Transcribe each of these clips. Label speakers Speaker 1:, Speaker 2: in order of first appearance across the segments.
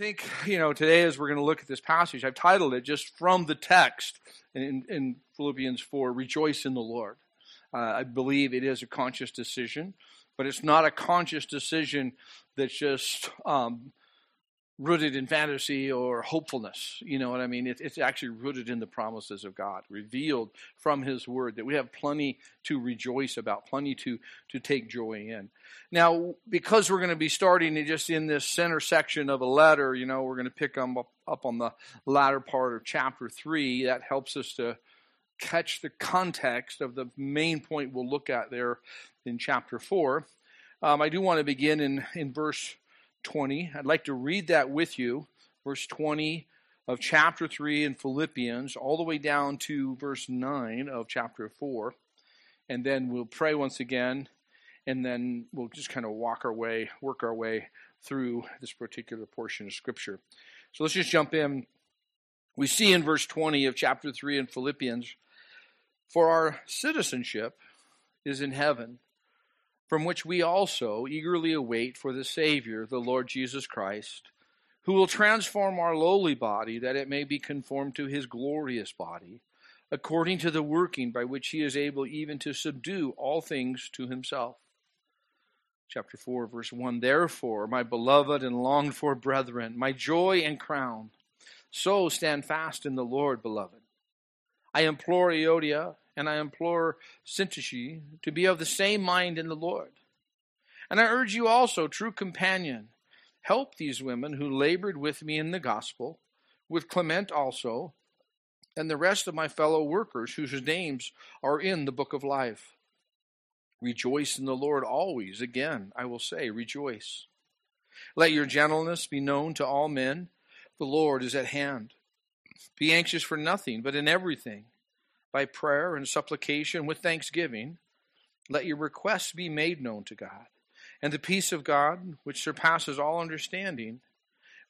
Speaker 1: think, you know, today as we're going to look at this passage, I've titled it just from the text in, in Philippians 4 Rejoice in the Lord. Uh, I believe it is a conscious decision, but it's not a conscious decision that's just um, rooted in fantasy or hopefulness. You know what I mean? It, it's actually rooted in the promises of God, revealed from His Word, that we have plenty to rejoice about, plenty to, to take joy in. Now, because we're going to be starting just in this center section of a letter, you know, we're going to pick up, up on the latter part of chapter 3. That helps us to catch the context of the main point we'll look at there in chapter 4. Um, I do want to begin in, in verse 20. I'd like to read that with you, verse 20 of chapter 3 in Philippians, all the way down to verse 9 of chapter 4. And then we'll pray once again, and then we'll just kind of walk our way, work our way through this particular portion of Scripture. So let's just jump in. We see in verse 20 of chapter 3 in Philippians, for our citizenship is in heaven from which we also eagerly await for the Savior, the Lord Jesus Christ, who will transform our lowly body that it may be conformed to his glorious body, according to the working by which he is able even to subdue all things to himself. Chapter 4, verse 1 Therefore, my beloved and longed for brethren, my joy and crown, so stand fast in the Lord, beloved. I implore Euodia and I implore Syntyche to be of the same mind in the Lord. And I urge you also, true companion, help these women who labored with me in the gospel, with Clement also, and the rest of my fellow workers whose names are in the book of life. Rejoice in the Lord always. Again, I will say, rejoice. Let your gentleness be known to all men. The Lord is at hand. Be anxious for nothing, but in everything by prayer and supplication with thanksgiving, let your requests be made known to God. And the peace of God, which surpasses all understanding,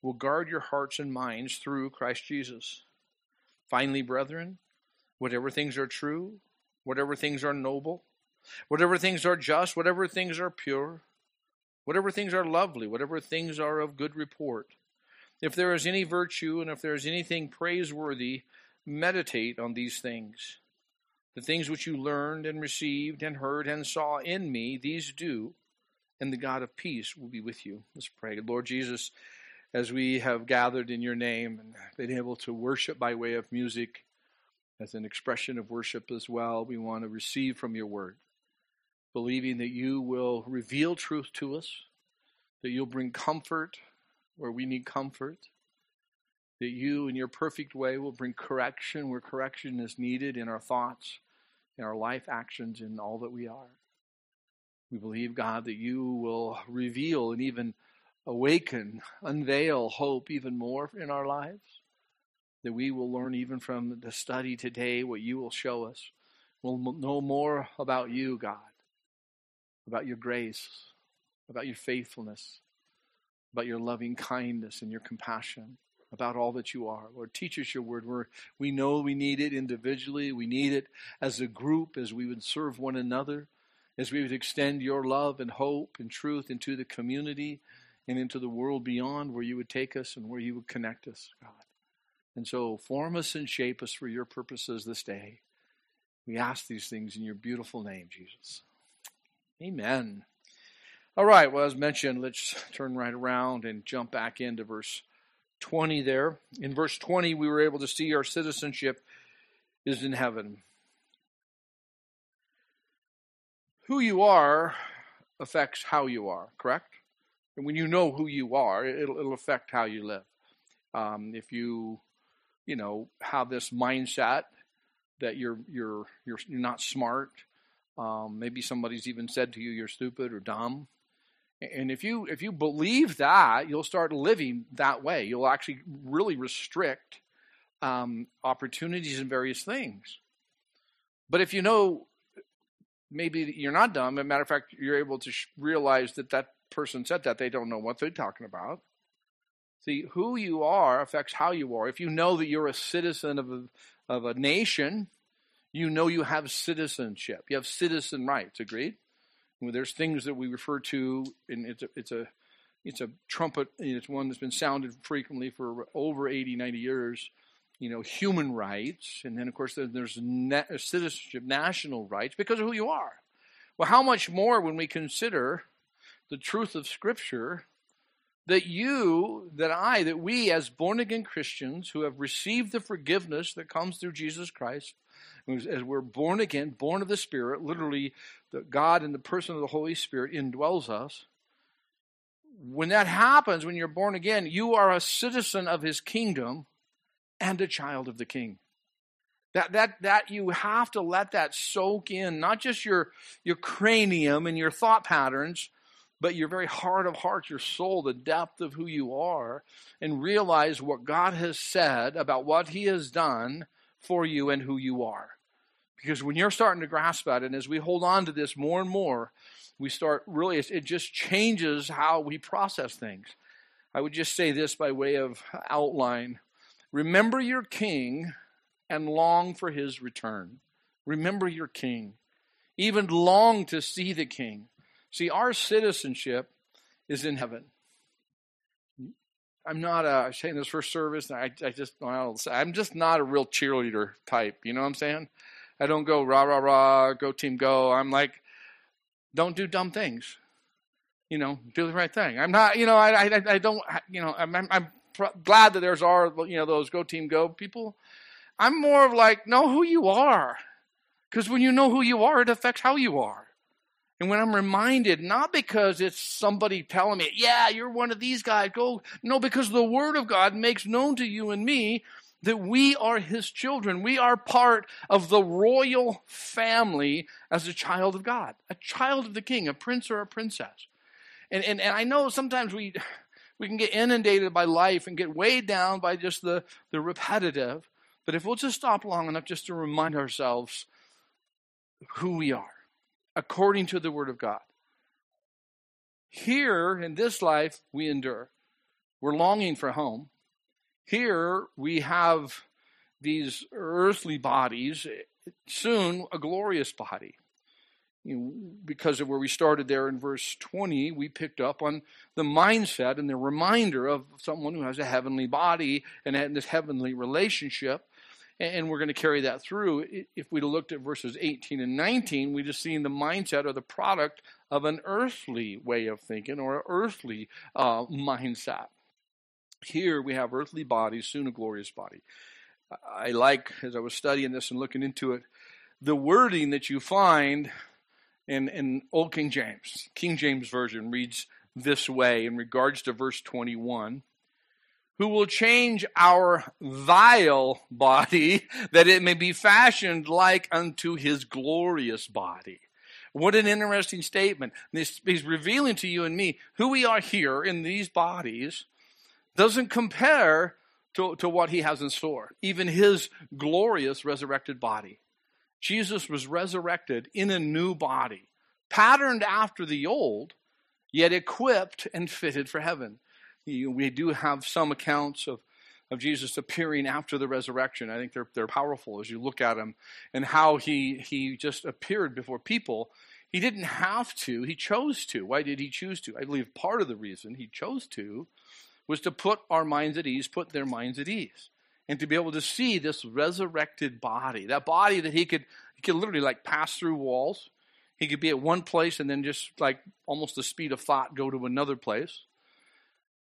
Speaker 1: will guard your hearts and minds through Christ Jesus. Finally, brethren, whatever things are true, whatever things are noble, whatever things are just, whatever things are pure, whatever things are lovely, whatever things are of good report, if there is any virtue and if there is anything praiseworthy, meditate on these things. The things which you learned and received and heard and saw in me, these do, and the God of peace will be with you. Let's pray. Lord Jesus, as we have gathered in your name and been able to worship by way of music as an expression of worship as well, we want to receive from your word, believing that you will reveal truth to us, that you'll bring comfort where we need comfort that you, in your perfect way, will bring correction where correction is needed in our thoughts, in our life actions, in all that we are. We believe, God, that you will reveal and even awaken, unveil hope even more in our lives. That we will learn even from the study today what you will show us. We'll know more about you, God, about your grace, about your faithfulness, about your loving kindness and your compassion about all that you are. Lord, teach us your word. We're, we know we need it individually, we need it as a group, as we would serve one another, as we would extend your love and hope and truth into the community and into the world beyond where you would take us and where you would connect us, God. And so form us and shape us for your purposes this day. We ask these things in your beautiful name, Jesus. Amen. All right, well, as mentioned, let's turn right around and jump back into verse 20 there. In verse 20, we were able to see our citizenship is in heaven. Who you are affects how you are, correct? And when you know who you are, it'll, it'll affect how you live. Um, if you, you know, have this mindset that you're you're you're, not smart, um, maybe somebody's even said to you you're stupid or dumb, and if you if you believe that, you'll start living that way. You'll actually really restrict um, opportunities and various things. But if you know maybe you're not dumb, as a matter of fact, you're able to realize that that person said that they don't know what they're talking about. See, who you are affects how you are. If you know that you're a citizen of a, of a nation, you know you have citizenship. You have citizen rights. Agreed? There's things that we refer to, and it's a, it's a it's a trumpet. And it's one that's been sounded frequently for over 80, 90 years. You know, human rights, and then of course there's citizenship, national rights, because of who you are. Well, how much more when we consider the truth of Scripture that you, that I, that we as born again Christians who have received the forgiveness that comes through Jesus Christ, as we're born again, born of the Spirit, literally, the God in the person of the Holy Spirit indwells us when that happens, when you're born again, you are a citizen of his kingdom and a child of the king. That, that, that you have to let that soak in, not just your, your cranium and your thought patterns, but your very heart of hearts, your soul, the depth of who you are, and realize what God has said about what He has done for you and who you are. Because when you're starting to grasp that, and as we hold on to this more and more, we start really, it just changes how we process things. I would just say this by way of outline Remember your king and long for his return. Remember your king. Even long to see the king. See, our citizenship is in heaven. I'm not a, I'm saying this first service, I, I just, well, I'm just not a real cheerleader type. You know what I'm saying? I don't go rah, rah, rah, go team go. I'm like, don't do dumb things. You know, do the right thing. I'm not, you know, I, I, I don't, you know, I'm, I'm, I'm glad that there's our, you know, those go team go people. I'm more of like, know who you are. Because when you know who you are, it affects how you are. And when I'm reminded, not because it's somebody telling me, yeah, you're one of these guys, go. No, because the Word of God makes known to you and me that we are his children. We are part of the royal family as a child of God, a child of the king, a prince or a princess. And, and, and I know sometimes we, we can get inundated by life and get weighed down by just the, the repetitive. But if we'll just stop long enough just to remind ourselves who we are according to the Word of God. Here in this life, we endure. We're longing for home. Here we have these earthly bodies, soon a glorious body. You know, because of where we started there in verse 20, we picked up on the mindset and the reminder of someone who has a heavenly body and this heavenly relationship. And we're going to carry that through. If we looked at verses 18 and 19, we just seen the mindset or the product of an earthly way of thinking or an earthly uh, mindset. Here we have earthly bodies, soon a glorious body. I like, as I was studying this and looking into it, the wording that you find in, in Old King James. King James Version reads this way in regards to verse 21 Who will change our vile body that it may be fashioned like unto his glorious body. What an interesting statement. This, He's revealing to you and me who we are here in these bodies doesn't compare to, to what he has in store, even his glorious resurrected body. Jesus was resurrected in a new body, patterned after the old, yet equipped and fitted for heaven. We do have some accounts of, of Jesus appearing after the resurrection. I think they're, they're powerful as you look at him and how he, he just appeared before people. He didn't have to, he chose to. Why did he choose to? I believe part of the reason he chose to was to put our minds at ease, put their minds at ease, and to be able to see this resurrected body, that body that he could he could literally like pass through walls. He could be at one place and then just like almost the speed of thought go to another place.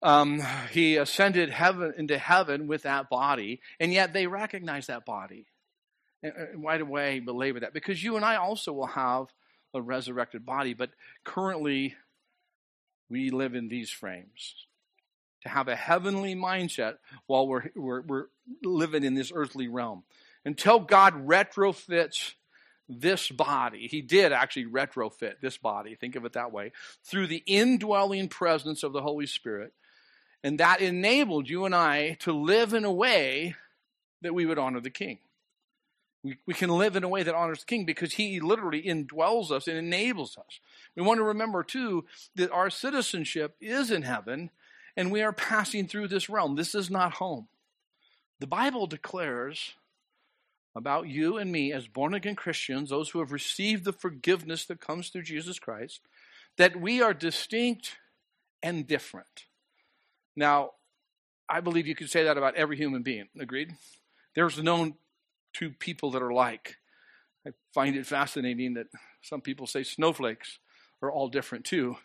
Speaker 1: Um, he ascended heaven into heaven with that body, and yet they recognize that body. And, and right away belabor that because you and I also will have a resurrected body, but currently we live in these frames to have a heavenly mindset while we're, we're, we're living in this earthly realm. Until God retrofits this body, He did actually retrofit this body, think of it that way, through the indwelling presence of the Holy Spirit. And that enabled you and I to live in a way that we would honor the King. We, we can live in a way that honors the King because He literally indwells us and enables us. We want to remember, too, that our citizenship is in heaven and we are passing through this realm. This is not home. The Bible declares about you and me as born again Christians, those who have received the forgiveness that comes through Jesus Christ, that we are distinct and different. Now, I believe you could say that about every human being. Agreed? There's known two people that are like. I find it fascinating that some people say snowflakes are all different too,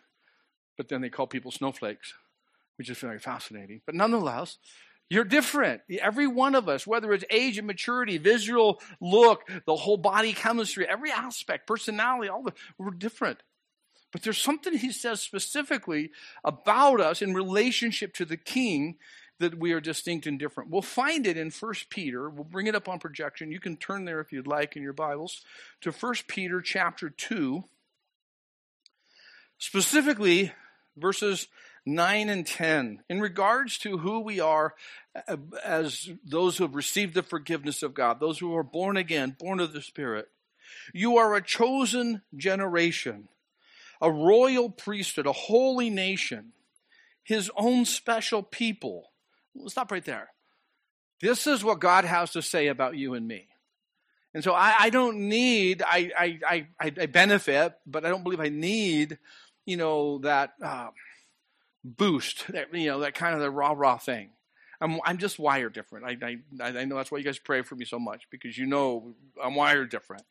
Speaker 1: but then they call people snowflakes, which is very fascinating. But nonetheless, you're different. Every one of us, whether it's age and maturity, visual look, the whole body chemistry, every aspect, personality, all the we're different. But there's something he says specifically about us in relationship to the king that we are distinct and different. We'll find it in 1 Peter. We'll bring it up on projection. You can turn there if you'd like in your Bibles to 1 Peter chapter 2. Specifically, verses 9 and 10, in regards to who we are uh, as those who have received the forgiveness of God, those who are born again, born of the Spirit. You are a chosen generation, a royal priesthood, a holy nation, his own special people. Stop right there. This is what God has to say about you and me. And so I, I don't need, I, I, I, I benefit, but I don't believe I need you know, that uh, boost, that, you know, that kind of the rah rah thing. I'm, I'm just wired different. I, I, I know that's why you guys pray for me so much because you know I'm wired different.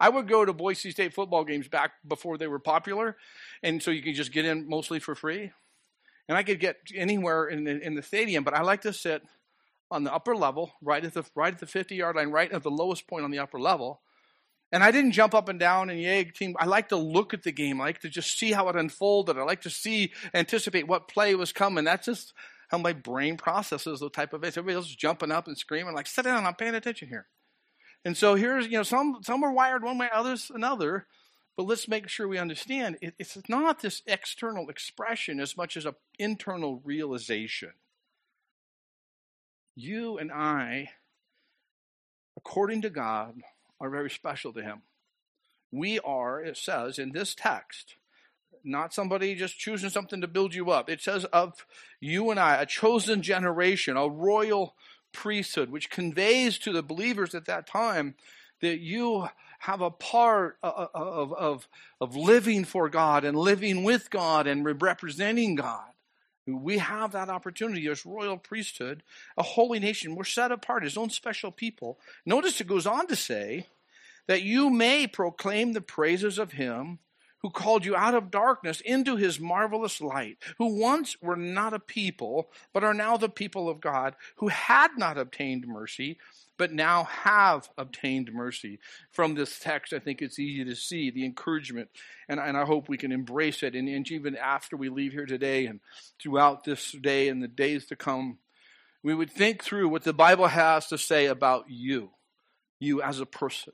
Speaker 1: I would go to Boise State football games back before they were popular, and so you could just get in mostly for free. And I could get anywhere in the, in the stadium, but I like to sit on the upper level, right at the right at the 50 yard line, right at the lowest point on the upper level, and I didn't jump up and down and yay team. I like to look at the game. I like to just see how it unfolded. I like to see, anticipate what play was coming. That's just how my brain processes the type of it. Everybody else is jumping up and screaming, like, sit down, I'm paying attention here. And so here's, you know, some some are wired one way, others another. But let's make sure we understand it, it's not this external expression as much as an internal realization. You and I, according to God, are very special to him. We are, it says in this text, not somebody just choosing something to build you up. It says of you and I, a chosen generation, a royal priesthood, which conveys to the believers at that time that you have a part of, of, of, of living for God and living with God and representing God. We have that opportunity as royal priesthood, a holy nation. We're set apart, his own special people. Notice it goes on to say that you may proclaim the praises of him who called you out of darkness into his marvelous light, who once were not a people, but are now the people of God, who had not obtained mercy, but now have obtained mercy. From this text, I think it's easy to see the encouragement, and, and I hope we can embrace it. And, and even after we leave here today and throughout this day and the days to come, we would think through what the Bible has to say about you, you as a person,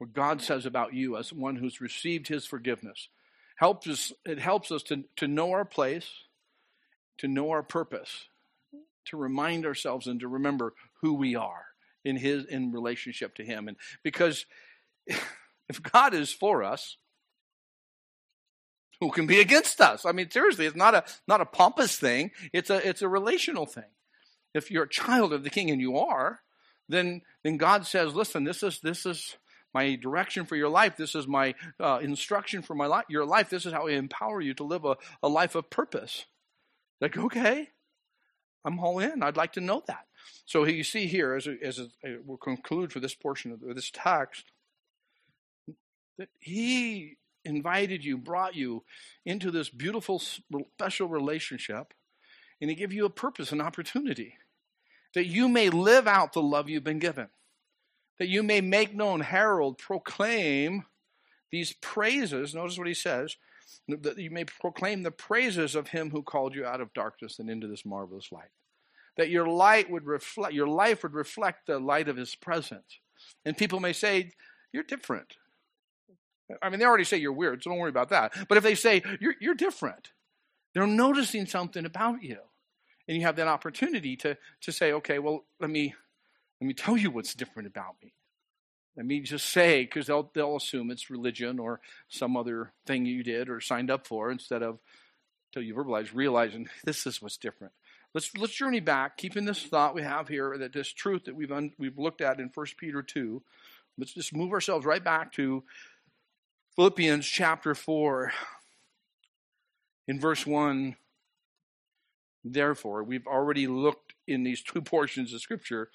Speaker 1: what God says about you as one who's received his forgiveness. Helps us, it helps us to, to know our place, to know our purpose, to remind ourselves and to remember who we are in his in relationship to him. And because if god is for us who can be against us? I mean seriously it's not a not a pompous thing. It's a it's a relational thing. If you're a child of the king and you are then then god says listen this is this is my direction for your life. This is my uh, instruction for my life your life. This is how i empower you to live a, a life of purpose. Like okay i'm all in. I'd like to know that. So you see here, as, as we'll conclude for this portion of this text, that he invited you, brought you into this beautiful, special relationship, and he gave you a purpose, an opportunity, that you may live out the love you've been given, that you may make known, herald, proclaim these praises. Notice what he says that you may proclaim the praises of him who called you out of darkness and into this marvelous light that your light would reflect, your life would reflect the light of his presence. And people may say, You're different. I mean, they already say you're weird, so don't worry about that. But if they say, You're, you're different, they're noticing something about you. And you have that opportunity to, to say, Okay, well, let me, let me tell you what's different about me. Let me just say, because they'll, they'll assume it's religion or some other thing you did or signed up for instead of, until you verbalize, realizing this is what's different. Let's let's journey back, keeping this thought we have here, that this truth that we've un, we've looked at in 1 Peter 2. Let's just move ourselves right back to Philippians chapter 4 in verse 1 Therefore, we've already looked in these two portions of Scripture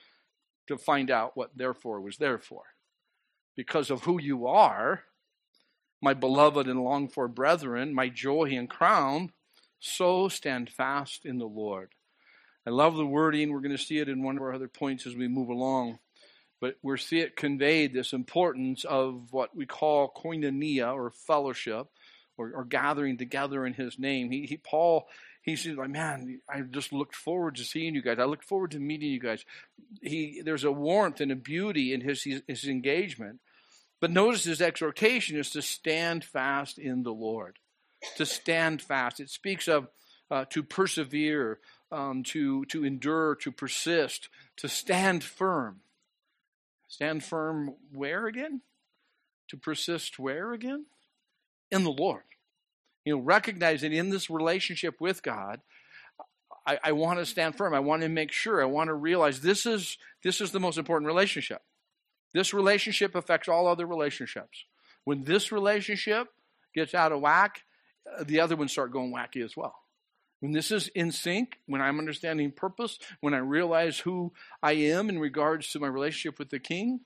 Speaker 1: to find out what therefore was there for. Because of who you are, my beloved and longed for brethren, my joy and crown, so stand fast in the Lord. I love the wording. We're going to see it in one of our other points as we move along. But we see it conveyed this importance of what we call koinonia or fellowship or, or gathering together in his name. He, he Paul he said, like, man, I just looked forward to seeing you guys. I looked forward to meeting you guys. He, there's a warmth and a beauty in his, his, his engagement. But notice his exhortation is to stand fast in the Lord. To stand fast. It speaks of uh, to persevere, um, to, to endure, to persist, to stand firm. Stand firm where again? To persist where again? In the Lord you know, recognizing in this relationship with God, I, I want to stand firm. I want to make sure. I want to realize this is this is the most important relationship. This relationship affects all other relationships. When this relationship gets out of whack, uh, the other ones start going wacky as well. When this is in sync, when I'm understanding purpose, when I realize who I am in regards to my relationship with the King,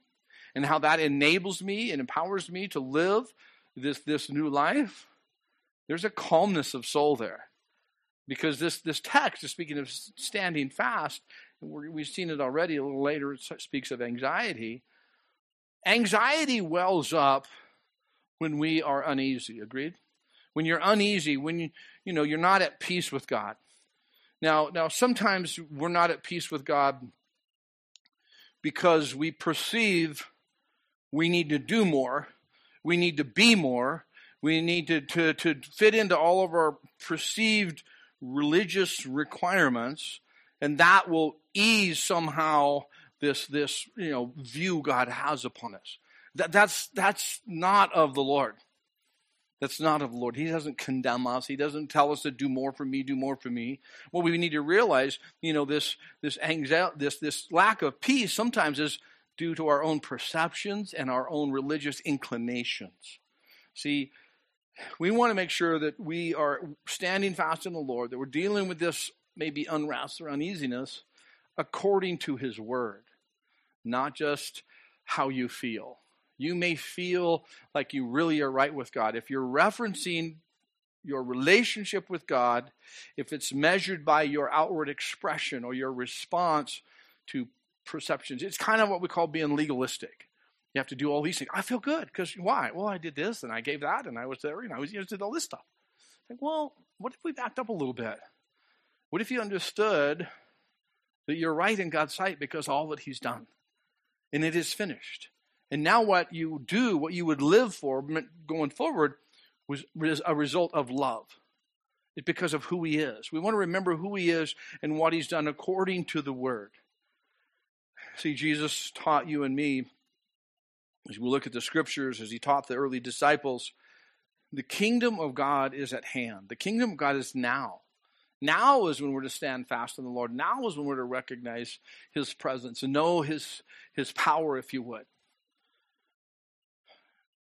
Speaker 1: and how that enables me and empowers me to live this, this new life, there's a calmness of soul there. Because this, this text is speaking of standing fast. We've seen it already a little later. It speaks of anxiety. Anxiety wells up when we are uneasy. Agreed? When you're uneasy, when you, you know you're not at peace with God. Now, now sometimes we're not at peace with God because we perceive we need to do more, we need to be more, we need to, to, to fit into all of our perceived religious requirements, and that will ease somehow this, this you know, view God has upon us. That, that's, that's not of the Lord. That's not of the Lord. He doesn't condemn us. He doesn't tell us to do more for me, do more for me. What we need to realize, you know, this this anxiety, this this lack of peace sometimes is due to our own perceptions and our own religious inclinations. See, we want to make sure that we are standing fast in the Lord, that we're dealing with this maybe unrest or uneasiness according to His Word, not just how you feel. You may feel like you really are right with God. If you're referencing your relationship with God, if it's measured by your outward expression or your response to perceptions, it's kind of what we call being legalistic. You have to do all these things. I feel good because why? Well, I did this and I gave that and I was there. Know, I was, you know, did all this stuff. Like, well, what if we backed up a little bit? What if you understood that you're right in God's sight because all that He's done, and it is finished. And now, what you do, what you would live for going forward, was a result of love. It's because of who He is. We want to remember who He is and what He's done according to the Word. See, Jesus taught you and me as we look at the scriptures, as he taught the early disciples, the kingdom of God is at hand. The kingdom of God is now. Now is when we're to stand fast in the Lord. Now is when we're to recognize his presence and know his, his power, if you would.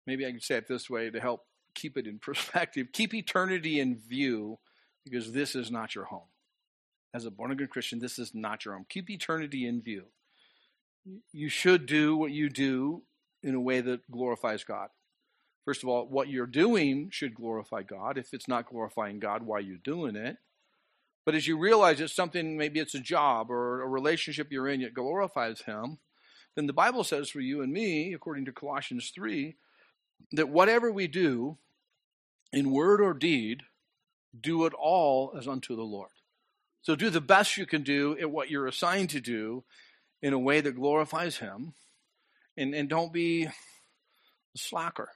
Speaker 1: Maybe I can say it this way to help keep it in perspective. Keep eternity in view because this is not your home. As a born again Christian, this is not your home. Keep eternity in view. You should do what you do in a way that glorifies God. First of all, what you're doing should glorify God. If it's not glorifying God, why are you doing it? But as you realize it's something, maybe it's a job or a relationship you're in, it glorifies Him, then the Bible says for you and me, according to Colossians 3, that whatever we do, in word or deed, do it all as unto the Lord. So do the best you can do at what you're assigned to do in a way that glorifies Him and, and don't be a slacker.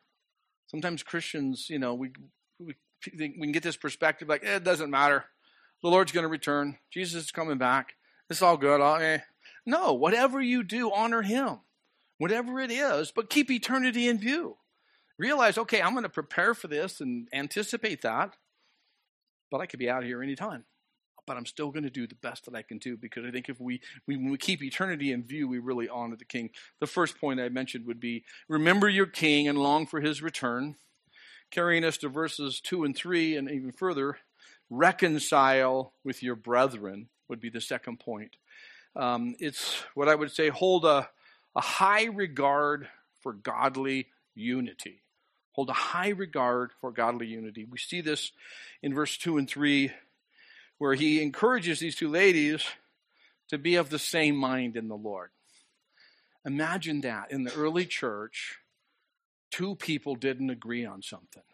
Speaker 1: Sometimes Christians, you know, we, we, we can get this perspective like, eh, it doesn't matter. The Lord's going to return. Jesus is coming back. It's all good. eh. No, whatever you do, honor Him. Whatever it is, but keep eternity in view. Realize, okay, I'm going to prepare for this and anticipate that, but I could be out here anytime but I'm still going to do the best that I can do because I think if we, we, when we keep eternity in view, we really honor the King. The first point I mentioned would be remember your King and long for his return. Carrying us to verses 2 and 3 and even further, reconcile with your brethren, would be the second point. Um, it's what I would say hold a, a high regard for godly unity. Hold a high regard for godly unity. We see this in verse 2 and 3, where he encourages these two ladies to be of the same mind in the Lord. Imagine that in the early church, two people didn't agree on something.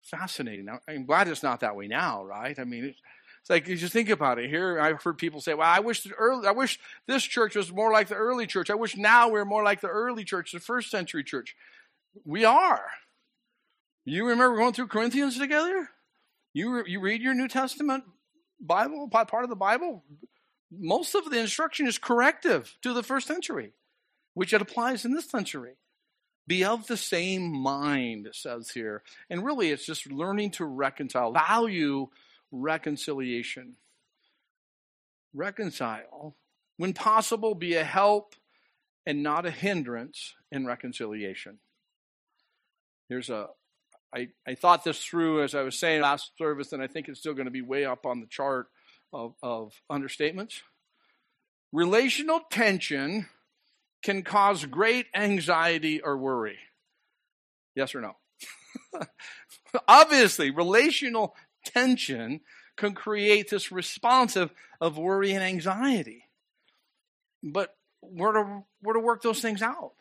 Speaker 1: Fascinating. I'm glad it's not that way now, right? I mean, it's like you just think about it. Here, I've heard people say, "Well, I wish the early, I wish this church was more like the early church. I wish now we we're more like the early church, the first century church." We are. You remember going through Corinthians together? You you read your New Testament Bible, part of the Bible. Most of the instruction is corrective to the first century, which it applies in this century. Be of the same mind, it says here. And really, it's just learning to reconcile, value reconciliation. Reconcile. When possible, be a help and not a hindrance in reconciliation. Here's a, I, I thought this through as I was saying last service, and I think it's still going to be way up on the chart of, of understatements. Relational tension can cause great anxiety or worry. Yes or no? Obviously, relational tension can create this response of, of worry and anxiety. But we're to, we're to work those things out.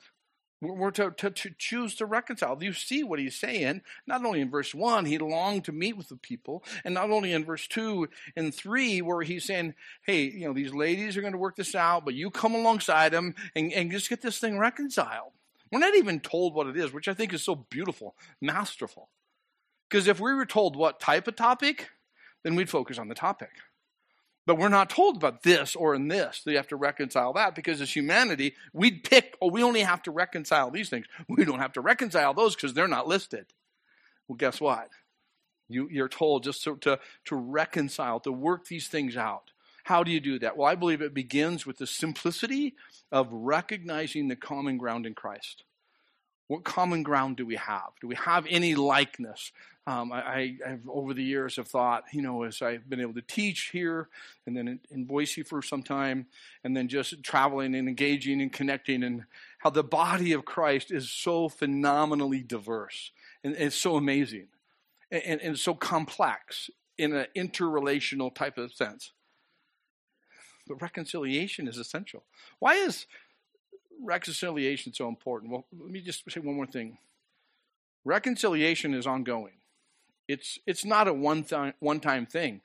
Speaker 1: We're to, to, to, choose to reconcile. You see what he's saying. Not only in verse 1, he longed to meet with the people, and not only in verse 2 and 3, where he's saying, hey, you know, these ladies are going to work this out, but you come alongside them and, and just get this thing reconciled. We're not even told what it is, which I think is so beautiful, masterful. Because if we were told what type of topic, then we'd focus on the topic. But we're not told about this or in this. So you have to reconcile that because as humanity, we'd pick, oh, we only have to reconcile these things. We don't have to reconcile those because they're not listed. Well, guess what? You, you're told just to, to, to reconcile, to work these things out. How do you do that? Well, I believe it begins with the simplicity of recognizing the common ground in Christ. What common ground do we have? Do we have any likeness? Um, I, have over the years have thought, you know, as I've been able to teach here and then in, in, Boise for some time, and then just traveling and engaging and connecting, and how the body of Christ is so phenomenally diverse and, it's so amazing and, and, and so complex in an interrelational type of sense. But reconciliation is essential. Why is reconciliation so important? Well, let me just say one more thing. Reconciliation is ongoing. It's it's not a one time one time thing.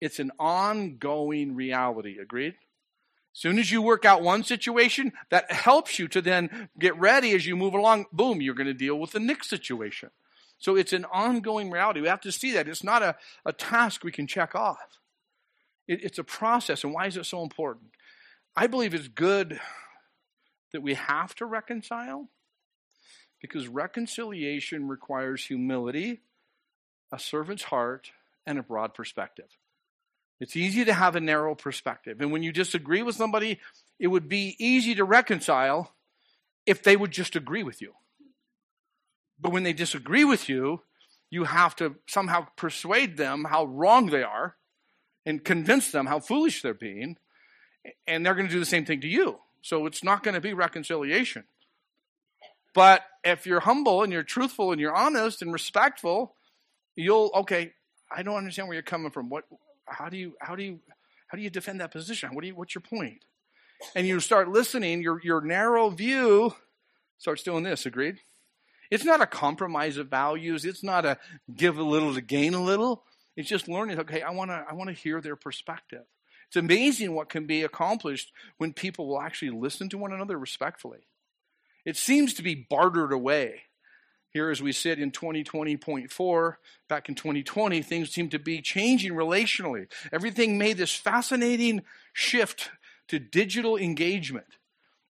Speaker 1: It's an ongoing reality. Agreed? As soon as you work out one situation, that helps you to then get ready as you move along. Boom, you're going to deal with the next situation. So it's an ongoing reality. We have to see that. It's not a, a task we can check off. It, it's a process. And why is it so important? I believe it's good that we have to reconcile because reconciliation requires humility, a servant's heart, and a broad perspective. It's easy to have a narrow perspective. And when you disagree with somebody, it would be easy to reconcile if they would just agree with you. But when they disagree with you, you have to somehow persuade them how wrong they are and convince them how foolish they're being. And they're going to do the same thing to you. So it's not going to be reconciliation. But if you're humble and you're truthful and you're honest and respectful, you'll okay, I don't understand where you're coming from. What how do you how do you how do you defend that position? What do you what's your point? And you start listening, your your narrow view starts doing this, agreed? It's not a compromise of values. It's not a give a little to gain a little. It's just learning, okay, I wanna I wanna hear their perspective. It's amazing what can be accomplished when people will actually listen to one another respectfully. It seems to be bartered away. Here, as we sit in 2020.4, back in 2020, things seem to be changing relationally. Everything made this fascinating shift to digital engagement.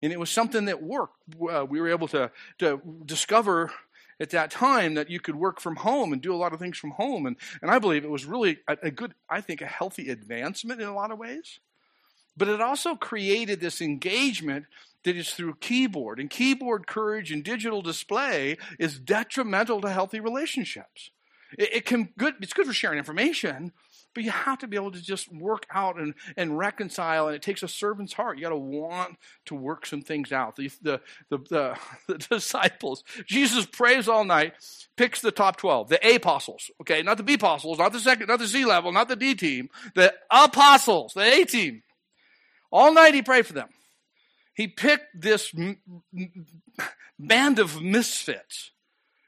Speaker 1: And it was something that worked. Uh, we were able to, to discover at that time that you could work from home and do a lot of things from home. And, and I believe it was really a, a good, I think, a healthy advancement in a lot of ways. But it also created this engagement that is through keyboard. And keyboard courage and digital display is detrimental to healthy relationships. It, it can good. It's good for sharing information, but you have to be able to just work out and, and reconcile, and it takes a servant's heart. You got to want to work some things out. The, the, the, the, the disciples, Jesus prays all night, picks the top 12, the A apostles, okay, not the B apostles, not the second, not the C level, not the D team, the apostles, the A team. All night he prayed for them. He picked this band of misfits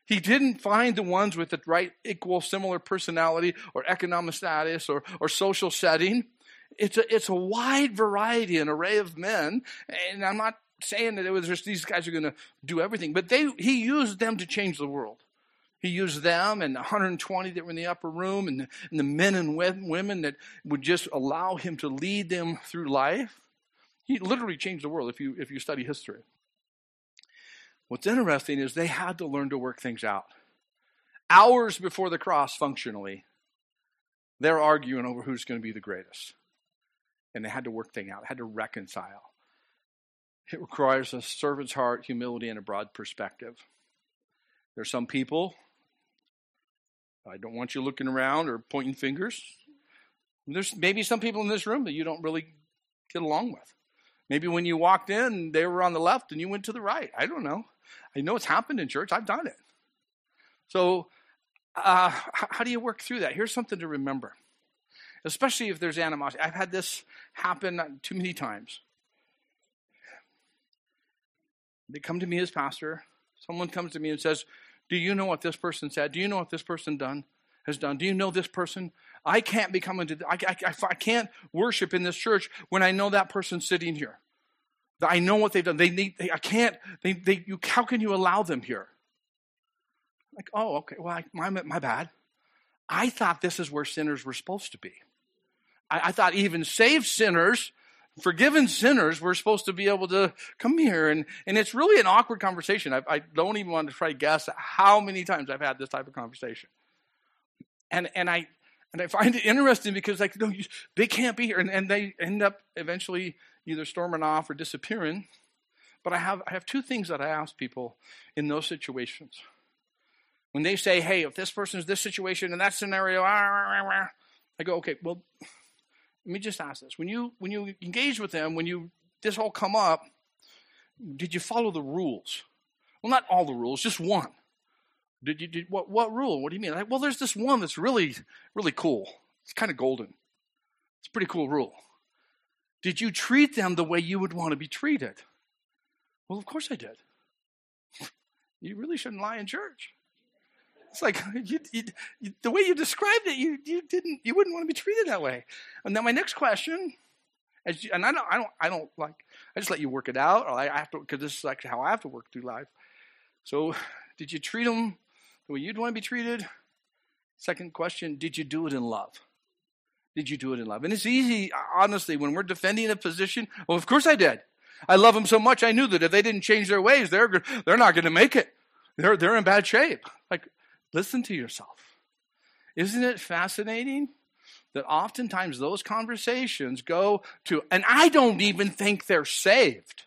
Speaker 1: he didn't find the ones with the right, equal, similar personality or economic status or, or social setting. It's a, it's a wide variety and array of men. And I'm not saying that it was just these guys are going to do everything, but they, he used them to change the world. He used them and 120 that were in the upper room and the, and the men and women that would just allow him to lead them through life. He literally changed the world if you, if you study history. What's interesting is they had to learn to work things out. Hours before the cross, functionally, they're arguing over who's going to be the greatest. And they had to work things out, had to reconcile. It requires a servant's heart, humility, and a broad perspective. There's some people, I don't want you looking around or pointing fingers. There's maybe some people in this room that you don't really get along with. Maybe when you walked in, they were on the left and you went to the right. I don't know. I know it's happened in church. I've done it. So, uh, how do you work through that? Here's something to remember, especially if there's animosity. I've had this happen too many times. They come to me as pastor. Someone comes to me and says, "Do you know what this person said? Do you know what this person done has done? Do you know this person? I can't be coming to. I, I, I can't worship in this church when I know that person sitting here. I know what they've done. They need, they, I can't, they, they, you, how can you allow them here? Like, oh, okay, well, I, my, my bad. I thought this is where sinners were supposed to be. I, I thought even saved sinners, forgiven sinners, were supposed to be able to come here. And, and it's really an awkward conversation. I, I don't even want to try to guess how many times I've had this type of conversation. And, and I, and I find it interesting because like no, they can't be here, and, and they end up eventually either storming off or disappearing. But I have, I have two things that I ask people in those situations. When they say, hey, if this person's this situation and that scenario, ah, I go, okay, well, let me just ask this. When you when you engage with them, when you this all come up, did you follow the rules? Well, not all the rules, just one. Did you did what what rule? What do you mean? Like, well, there's this one that's really, really cool. It's kind of golden. It's a pretty cool rule. Did you treat them the way you would want to be treated? Well, of course I did. You really shouldn't lie in church. It's like you, you, you, the way you described it, you, you didn't, you wouldn't want to be treated that way. And then my next question, as and I don't, I don't, I don't like, I just let you work it out. I have to, because this is like how I have to work through life. So, did you treat them the way you'd want to be treated? Second question, did you do it in love? Did you do it in love? And it's easy, honestly, when we're defending a position. Well, of course I did. I love them so much. I knew that if they didn't change their ways, they're they're not going to make it. They're they're in bad shape. Like, listen to yourself. Isn't it fascinating that oftentimes those conversations go to, and I don't even think they're saved.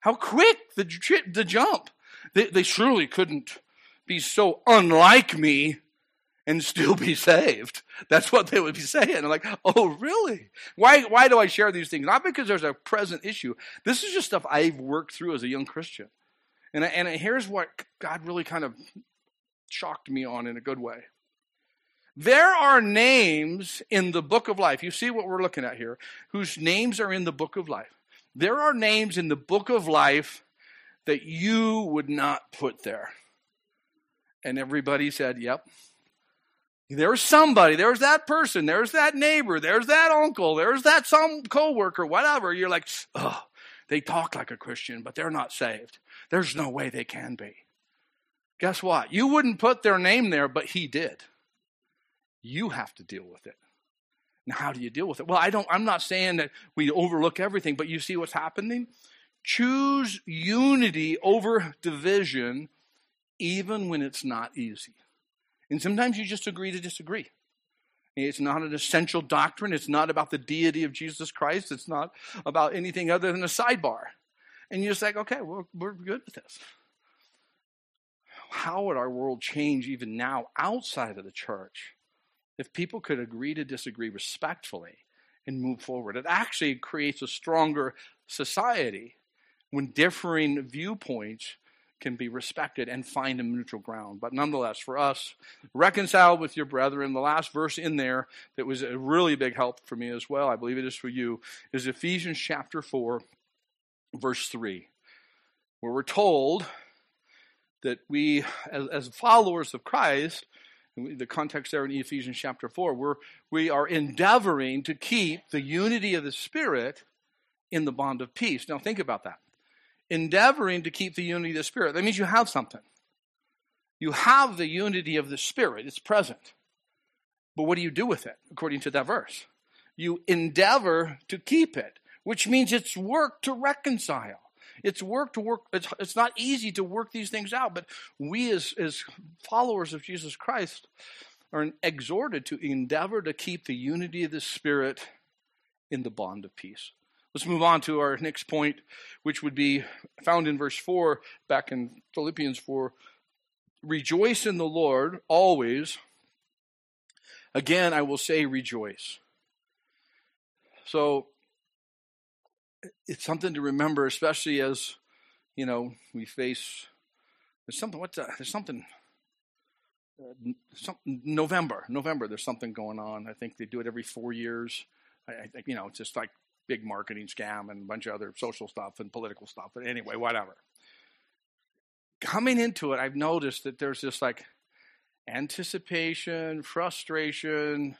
Speaker 1: How quick the the jump. They, they surely couldn't be so unlike me and still be saved. That's what they would be saying. I'm like, oh, really? Why, why do I share these things? Not because there's a present issue. This is just stuff I've worked through as a young Christian. And, and here's what God really kind of shocked me on in a good way. There are names in the book of life. You see what we're looking at here, whose names are in the book of life. There are names in the book of life that you would not put there. And everybody said, Yep. There's somebody, there's that person, there's that neighbor, there's that uncle, there's that some coworker, whatever. You're like, oh, they talk like a Christian, but they're not saved. There's no way they can be. Guess what? You wouldn't put their name there, but he did. You have to deal with it. Now, how do you deal with it? Well, I don't, I'm not saying that we overlook everything, but you see what's happening? Choose unity over division even when it's not easy. And sometimes you just agree to disagree. It's not an essential doctrine. It's not about the deity of Jesus Christ. It's not about anything other than a sidebar. And you're just like, okay, we're, we're good with this. how would our world change even now outside of the church if people could agree to disagree respectfully and move forward? It actually creates a stronger society when differing viewpoints can be respected and find a neutral ground. But nonetheless, for us, reconcile with your brethren. The last verse in there that was a really big help for me as well, I believe it is for you, is Ephesians chapter 4, verse 3, where we're told that we, as, as followers of Christ, the context there in Ephesians chapter 4, we're, we are endeavoring to keep the unity of the Spirit in the bond of peace. Now, think about that. Endeavoring to keep the unity of the Spirit. That means you have something. You have the unity of the Spirit, it's present. But what do you do with it, according to that verse? You endeavor to keep it, which means it's work to reconcile. It's work to work. It's, it's not easy to work these things out, but we as, as followers of Jesus Christ are exhorted to endeavor to keep the unity of the Spirit in the bond of peace. Let's move on to our next point, which would be found in verse 4 back in Philippians 4. Rejoice in the Lord always. Again, I will say rejoice. So it's something to remember, especially as you know we face. There's something. What's that? There's something. Uh, November, November. There's something going on. I think they do it every four years. I, I you know it's just like big marketing scam and a bunch of other social stuff and political stuff. But anyway, whatever. Coming into it, I've noticed that there's this like anticipation, frustration,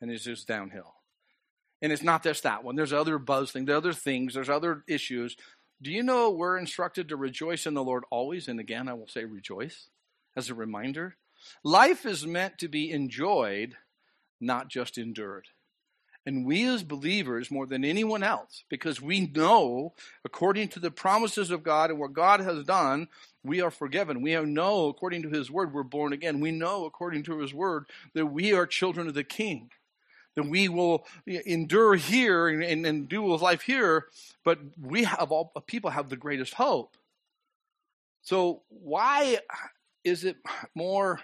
Speaker 1: and it's just downhill. And it's not just that one. There's other buzz things, there's other things, there's other issues. Do you know we're instructed to rejoice in the Lord always? And again, I will say rejoice as a reminder. Life is meant to be enjoyed, not just endured. And we as believers, more than anyone else, because we know, according to the promises of God and what God has done, we are forgiven. We know, according to His word, we're born again. We know, according to His word, that we are children of the King then we will endure here and, and, and do life here, but we have all people have the greatest hope. So why is it more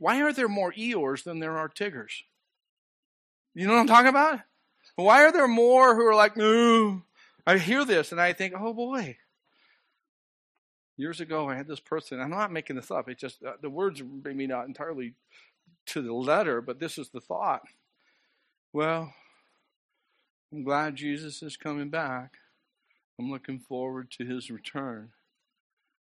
Speaker 1: why are there more Eeyores than there are Tiggers? You know what I'm talking about? Why are there more who are like, no? I hear this and I think, oh boy. Years ago, I had this person. I'm not making this up. It's just uh, the words maybe not entirely to the letter, but this is the thought. Well, I'm glad Jesus is coming back. I'm looking forward to his return.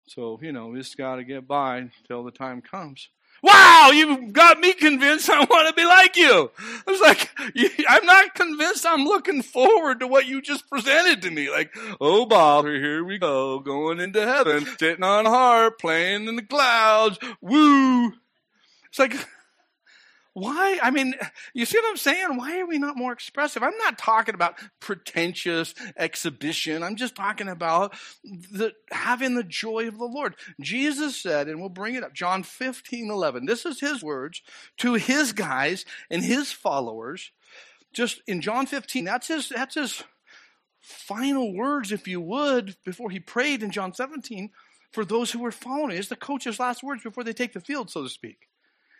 Speaker 1: So, you know, we just got to get by until the time comes. Wow, you've got me convinced I want to be like you. I was like, I'm not convinced I'm looking forward to what you just presented to me. Like, oh, Bob, here we go, going into heaven, sitting on a harp, playing in the clouds. Woo. It's like, why? I mean, you see what I'm saying? Why are we not more expressive? I'm not talking about pretentious exhibition. I'm just talking about the, having the joy of the Lord. Jesus said, and we'll bring it up, John 15, 11. This is his words to his guys and his followers. Just in John 15, that's his, that's his final words, if you would, before he prayed in John 17 for those who were following. It's the coach's last words before they take the field, so to speak.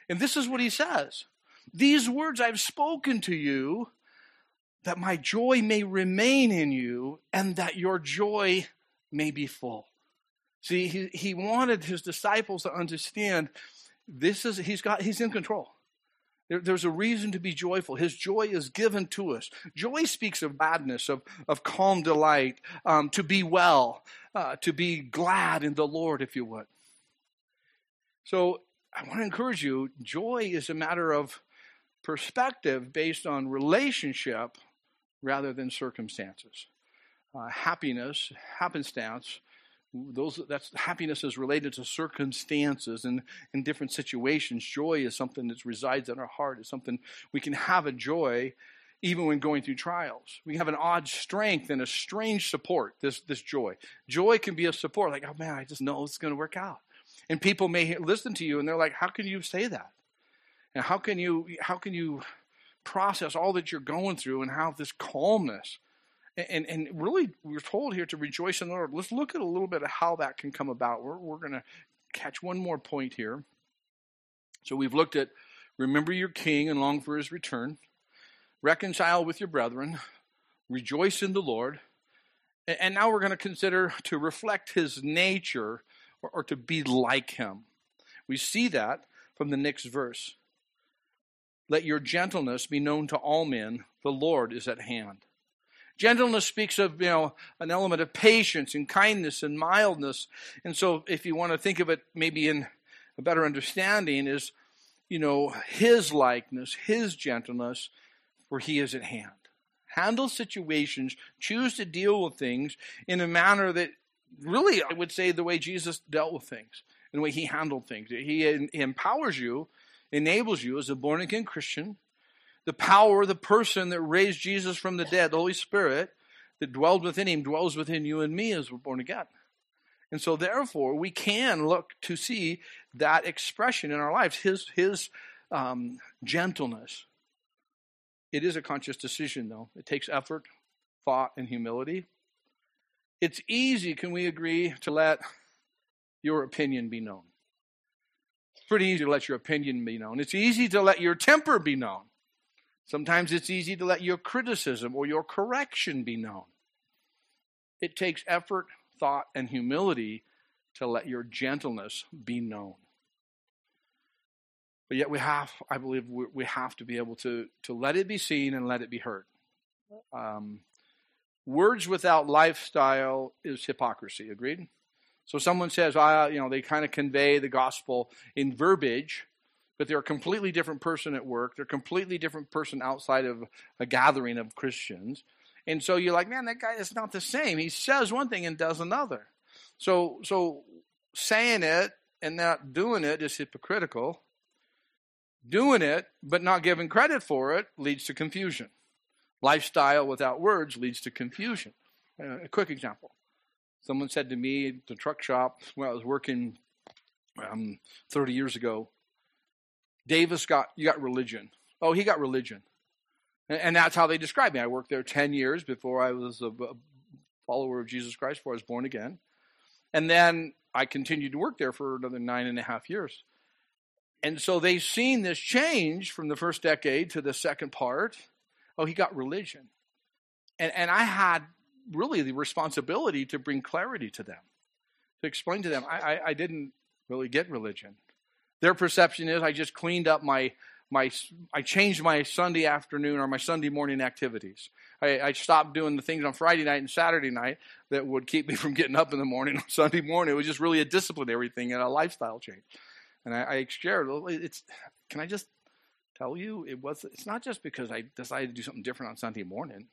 Speaker 1: And this is what he says These words I've spoken to you, that my joy may remain in you, and that your joy may be full. See, he, he wanted his disciples to understand this is he's got he's in control. There, there's a reason to be joyful. His joy is given to us. Joy speaks of gladness, of, of calm delight, um, to be well, uh, to be glad in the Lord, if you would. So I want to encourage you joy is a matter of perspective based on relationship rather than circumstances. Uh, happiness, happenstance, those that's happiness is related to circumstances and in different situations. Joy is something that resides in our heart. It's something we can have a joy even when going through trials. We have an odd strength and a strange support, this, this joy. Joy can be a support, like, oh man, I just know it's going to work out. And people may listen to you and they're like, how can you say that? And how can you how can you process all that you're going through and have this calmness? And, and really, we're told here to rejoice in the Lord. Let's look at a little bit of how that can come about. We're, we're going to catch one more point here. So we've looked at remember your king and long for his return, reconcile with your brethren, rejoice in the Lord. And now we're going to consider to reflect his nature or, or to be like him. We see that from the next verse. Let your gentleness be known to all men, the Lord is at hand. Gentleness speaks of, you know, an element of patience and kindness and mildness. And so if you want to think of it maybe in a better understanding is, you know, his likeness, his gentleness, where he is at hand. Handle situations, choose to deal with things in a manner that really, I would say, the way Jesus dealt with things, and the way he handled things. He, empowers you, enables you as a born again Christian the power, the person that raised Jesus from the dead, the Holy Spirit that dwelled within him, dwells within you and me as we're born again. And so, therefore, we can look to see that expression in our lives, his, his um, gentleness. It is a conscious decision, though. It takes effort, thought, and humility. It's easy, can we agree, to let your opinion be known? It's pretty easy to let your opinion be known. It's easy to let your temper be known. Sometimes it's easy to let your criticism or your correction be known. It takes effort, thought, and humility to let your gentleness be known. But yet we have, I believe, we have to be able to, to let it be seen and let it be heard. Um, words without lifestyle is hypocrisy. Agreed? So someone says, I, you know, they kind of convey the gospel in verbiage, but they're a completely different person at work. They're a completely different person outside of a gathering of Christians. And so you're like, man, that guy is not the same. He says one thing and does another. So, so saying it and not doing it is hypocritical. Doing it but not giving credit for it leads to confusion. Lifestyle without words leads to confusion. Uh, a quick example. Someone said to me at the truck shop when I was working um, 30 years ago, Davis got you got religion. Oh, he got religion. And, and that's how they described me. I worked there 10 years before I was a, a follower of Jesus Christ, before I was born again. And then I continued to work there for another nine and a half years. And so they've seen this change from the first decade to the second part. Oh, he got religion. And, and I had really the responsibility to bring clarity to them, to explain to them I, I, I didn't really get religion. Their perception is I just cleaned up my my I changed my Sunday afternoon or my Sunday morning activities. I, I, stopped doing the things on Friday night and Saturday night that would keep me from getting up in the morning on Sunday morning. It was just really a disciplinary thing and a lifestyle change. And I, I shared it's. Can I just tell you it was? It's not just because I decided to do something different on Sunday morning.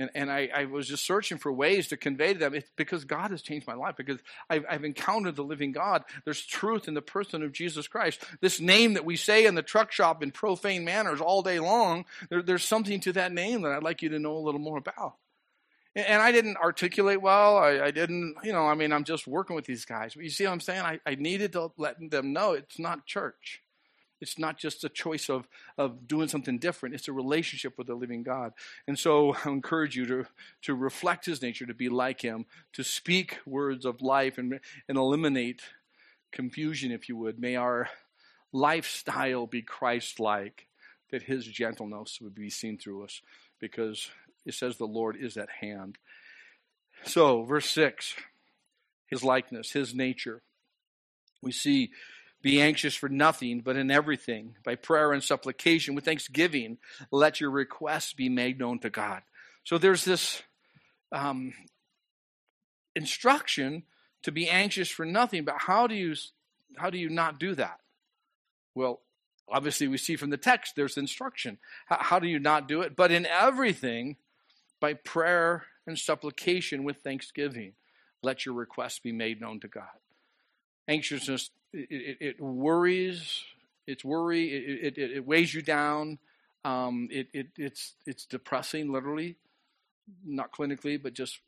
Speaker 1: And, and I, I, was just searching for ways to convey to them. It's because God has changed my life, because I've, I've, encountered the living God. There's truth in the person of Jesus Christ. This name that we say in the truck shop in profane manners all day long, there, there's something to that name that I'd like you to know a little more about. And, and I didn't articulate well. I, I, didn't, you know, I mean, I'm just working with these guys. But you see what I'm saying? I, I needed to let them know it's not church. It's not just a choice of, of doing something different, it's a relationship with the living God. And so I encourage you to, to reflect his nature, to be like him, to speak words of life and, and eliminate confusion, if you would. May our lifestyle be Christ like, that his gentleness would be seen through us, because it says the Lord is at hand. So, verse 6 his likeness, his nature. We see be anxious for nothing, but in everything, by prayer and supplication, with thanksgiving, let your requests be made known to God. So there's this um, instruction to be anxious for nothing, but how do you how do you not do that? Well, obviously we see from the text there's instruction. How, how do you not do it? But in everything, by prayer and supplication with thanksgiving, let your requests be made known to God. Anxiousness it, it, worries. It's worry. It, it, it weighs you down. Um, it, it, it's, it's depressing, literally, not clinically, but just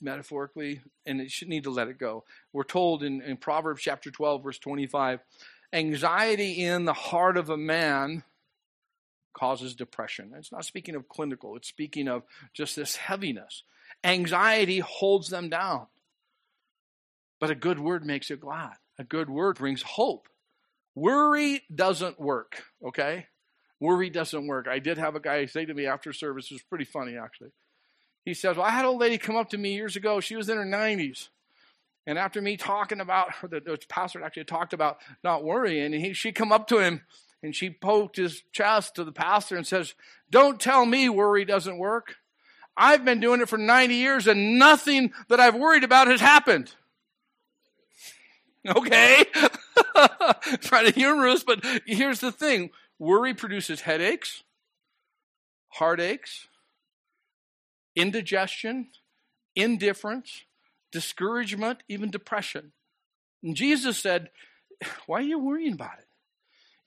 Speaker 1: metaphorically, and it should need to let it go. We're told in, in Proverbs chapter 12, verse 25 anxiety in the heart of a man causes depression. It's not speaking of clinical, it's speaking of just this heaviness. Anxiety holds them down, but a good word makes you glad. A good word brings hope. Worry doesn't work, okay? Worry doesn't work. I did have a guy say to me after service, it was pretty funny actually. He says, Well, I had old lady come up to me years ago. She was in her 90s. And after me talking about, the, the pastor actually talked about not worrying, and he, she come up to him and she poked his chest to the pastor and says, Don't tell me worry doesn't work. I've been doing it for 90 years and nothing that I've worried about has happened. Okay? Trying to humorous, but here's the thing worry produces headaches, heartaches, indigestion, indifference, discouragement, even depression. And Jesus said, Why are you worrying about it?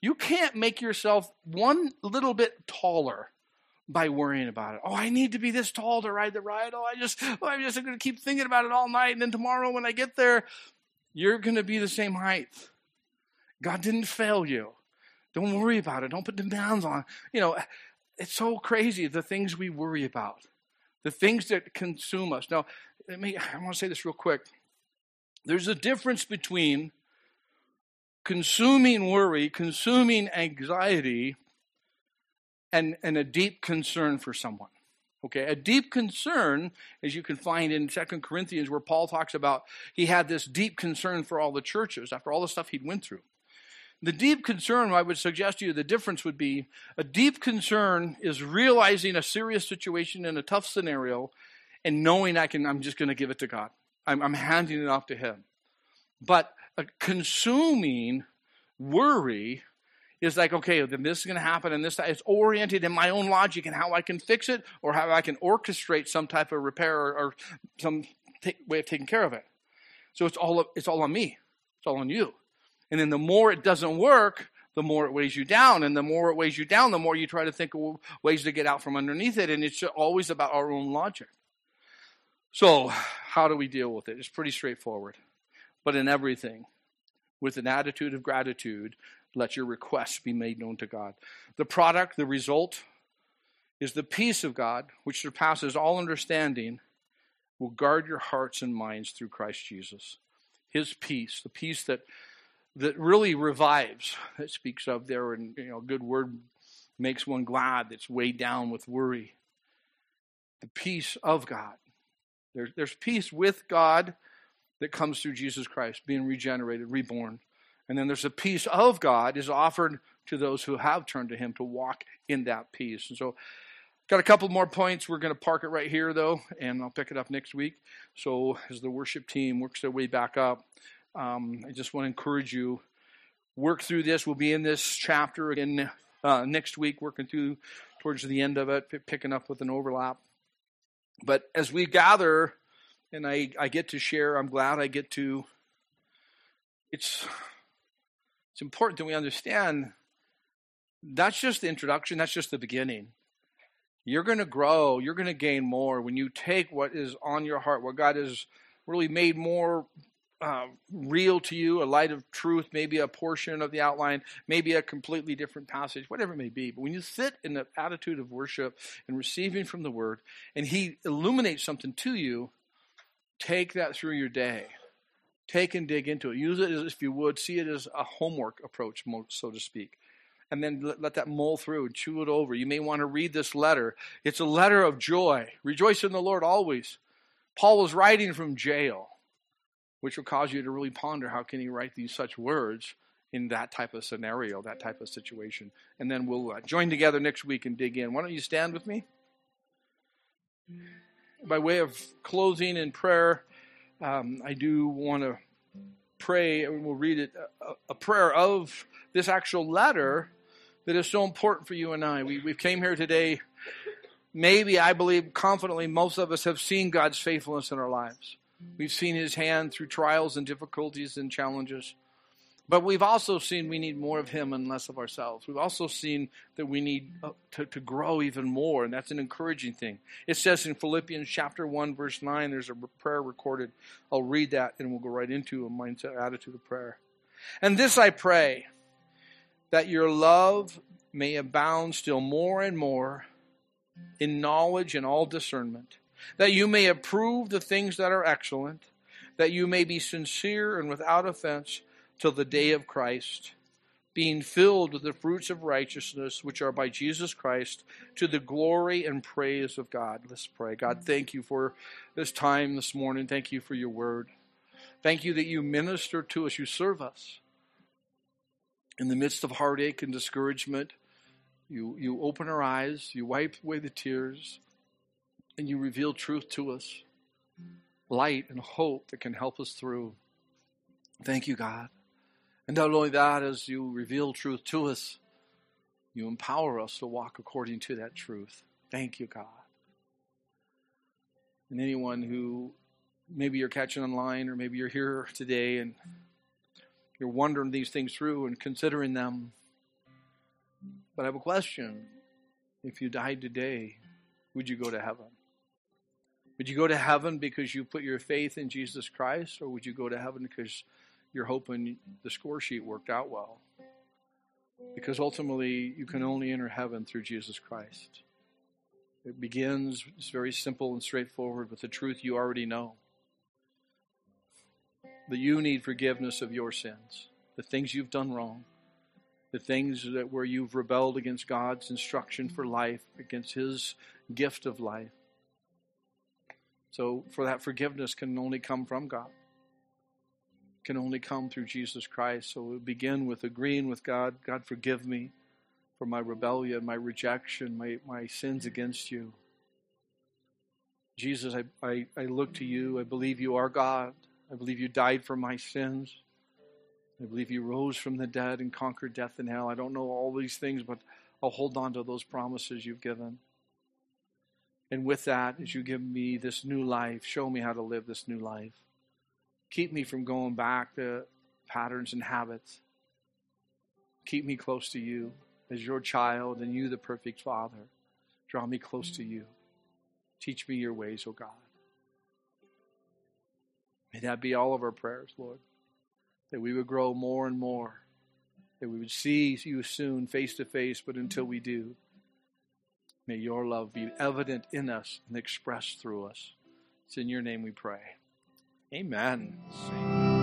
Speaker 1: You can't make yourself one little bit taller by worrying about it. Oh, I need to be this tall to ride the ride. Oh, I just, oh, I'm just going to keep thinking about it all night. And then tomorrow when I get there, you're going to be the same height. God didn't fail you. Don't worry about it. Don't put demands on. You know, it's so crazy the things we worry about, the things that consume us. Now, let me, I want to say this real quick. There's a difference between consuming worry, consuming anxiety, and, and a deep concern for someone. Okay, a deep concern, as you can find in Second Corinthians, where Paul talks about he had this deep concern for all the churches after all the stuff he'd went through. The deep concern, I would suggest to you, the difference would be a deep concern is realizing a serious situation in a tough scenario and knowing I can, I'm just going to give it to God. I'm, I'm handing it off to Him. But a consuming worry is like, okay, then this is going to happen and this, it's oriented in my own logic and how I can fix it or how I can orchestrate some type of repair or, or some t- way of taking care of it. So it's all, it's all on me. It's all on you. And then the more it doesn't work, the more it weighs you down. And the more it weighs you down, the more you try to think of ways to get out from underneath it. And it's always about our own logic. So, how do we deal with it? It's pretty straightforward. But in everything, with an attitude of gratitude, let your requests be made known to God. The product, the result, is the peace of God, which surpasses all understanding, will guard your hearts and minds through Christ Jesus. His peace, the peace that that really revives, that speaks of there, and you know, good word makes one glad that's weighed down with worry. The peace of God. There's, there's peace with God that comes through Jesus Christ, being regenerated, reborn. And then there's a peace of God is offered to those who have turned to Him to walk in that peace. And so, got a couple more points. We're going to park it right here, though, and I'll pick it up next week. So, as the worship team works their way back up, um, I just want to encourage you work through this. We'll be in this chapter again uh, next week, working through towards the end of it, picking up with an overlap. But as we gather, and I, I get to share, I'm glad I get to. It's it's important that we understand that's just the introduction, that's just the beginning. You're going to grow, you're going to gain more when you take what is on your heart, what God has really made more uh, real to you, a light of truth, maybe a portion of the outline, maybe a completely different passage, whatever it may be. But when you sit in the attitude of worship and receiving from the Word, and He illuminates something to you, take that through your day. Take and dig into it. Use it as if you would, see it as a homework approach, so to speak. And then let, that mull through and chew it over. You may want to read this letter. It's a letter of joy. Rejoice in the Lord always. Paul was writing from jail which will cause you to really ponder how can he write these such words in that type of scenario, that type of situation. And then we'll uh, join together next week and dig in. Why don't you stand with me? By way of closing in prayer, um, I do want to pray, and we'll read it, a, a, prayer of this actual letter that is so important for you and I. We, we came here today, maybe I believe confidently most of us have seen God's faithfulness in our lives. We've seen his hand through trials and difficulties and challenges. But we've also seen we need more of him and less of ourselves. We've also seen that we need uh, to, to grow even more, and that's an encouraging thing. It says in Philippians chapter 1, verse 9, there's a prayer recorded. I'll read that and we'll go right into a mindset attitude of prayer. And this I pray, that your love may abound still more and more in knowledge and all discernment that you may approve the things that are excellent, that you may be sincere and without offense, till the day of Christ, being filled with the fruits of righteousness which are by Jesus Christ to the glory and praise of God. Let's pray. God, thank you for this time this morning. Thank you for your word. Thank you that you minister to us, you serve us. In the midst of heartache and discouragement, you, you open our eyes, you wipe away the tears, and you reveal truth to us light and hope that can help us through. Thank you, God. And not only that, as you reveal truth to us, you empower us to walk according to that truth. Thank you, God. And anyone who maybe you're catching online or maybe you're here today and you're wondering these things through and considering them. But I have a question. If you died today, would you go to heaven? Would you go to heaven because you put your faith in Jesus Christ, or would you go to heaven because you're hoping the score sheet worked out well? Because ultimately, you can only enter heaven through Jesus Christ. It begins, it's very simple and straightforward with the truth you already know that you need forgiveness of your sins, the things you've done wrong, the things that where you've rebelled against God's instruction for life, against His gift of life. So, for that forgiveness can only come from God, can only come through Jesus Christ. So, we begin with agreeing with God God, forgive me for my rebellion, my rejection, my, my sins against you. Jesus, I, I, I look to you. I believe you are God. I believe you died for my sins. I believe you rose from the dead and conquered death and hell. I don't know all these things, but I'll hold on to those promises you've given. And with that, as you give me this new life, show me how to live this new life. Keep me from going back to patterns and habits. Keep me close to you as your child and you, the perfect Father. Draw me close to you. Teach me your ways, O oh God. May that be all of our prayers, Lord. That we would grow more and more. That we would see you soon face to face, but until we do, May your love be evident in us and expressed through us. It's in your name we pray. Amen.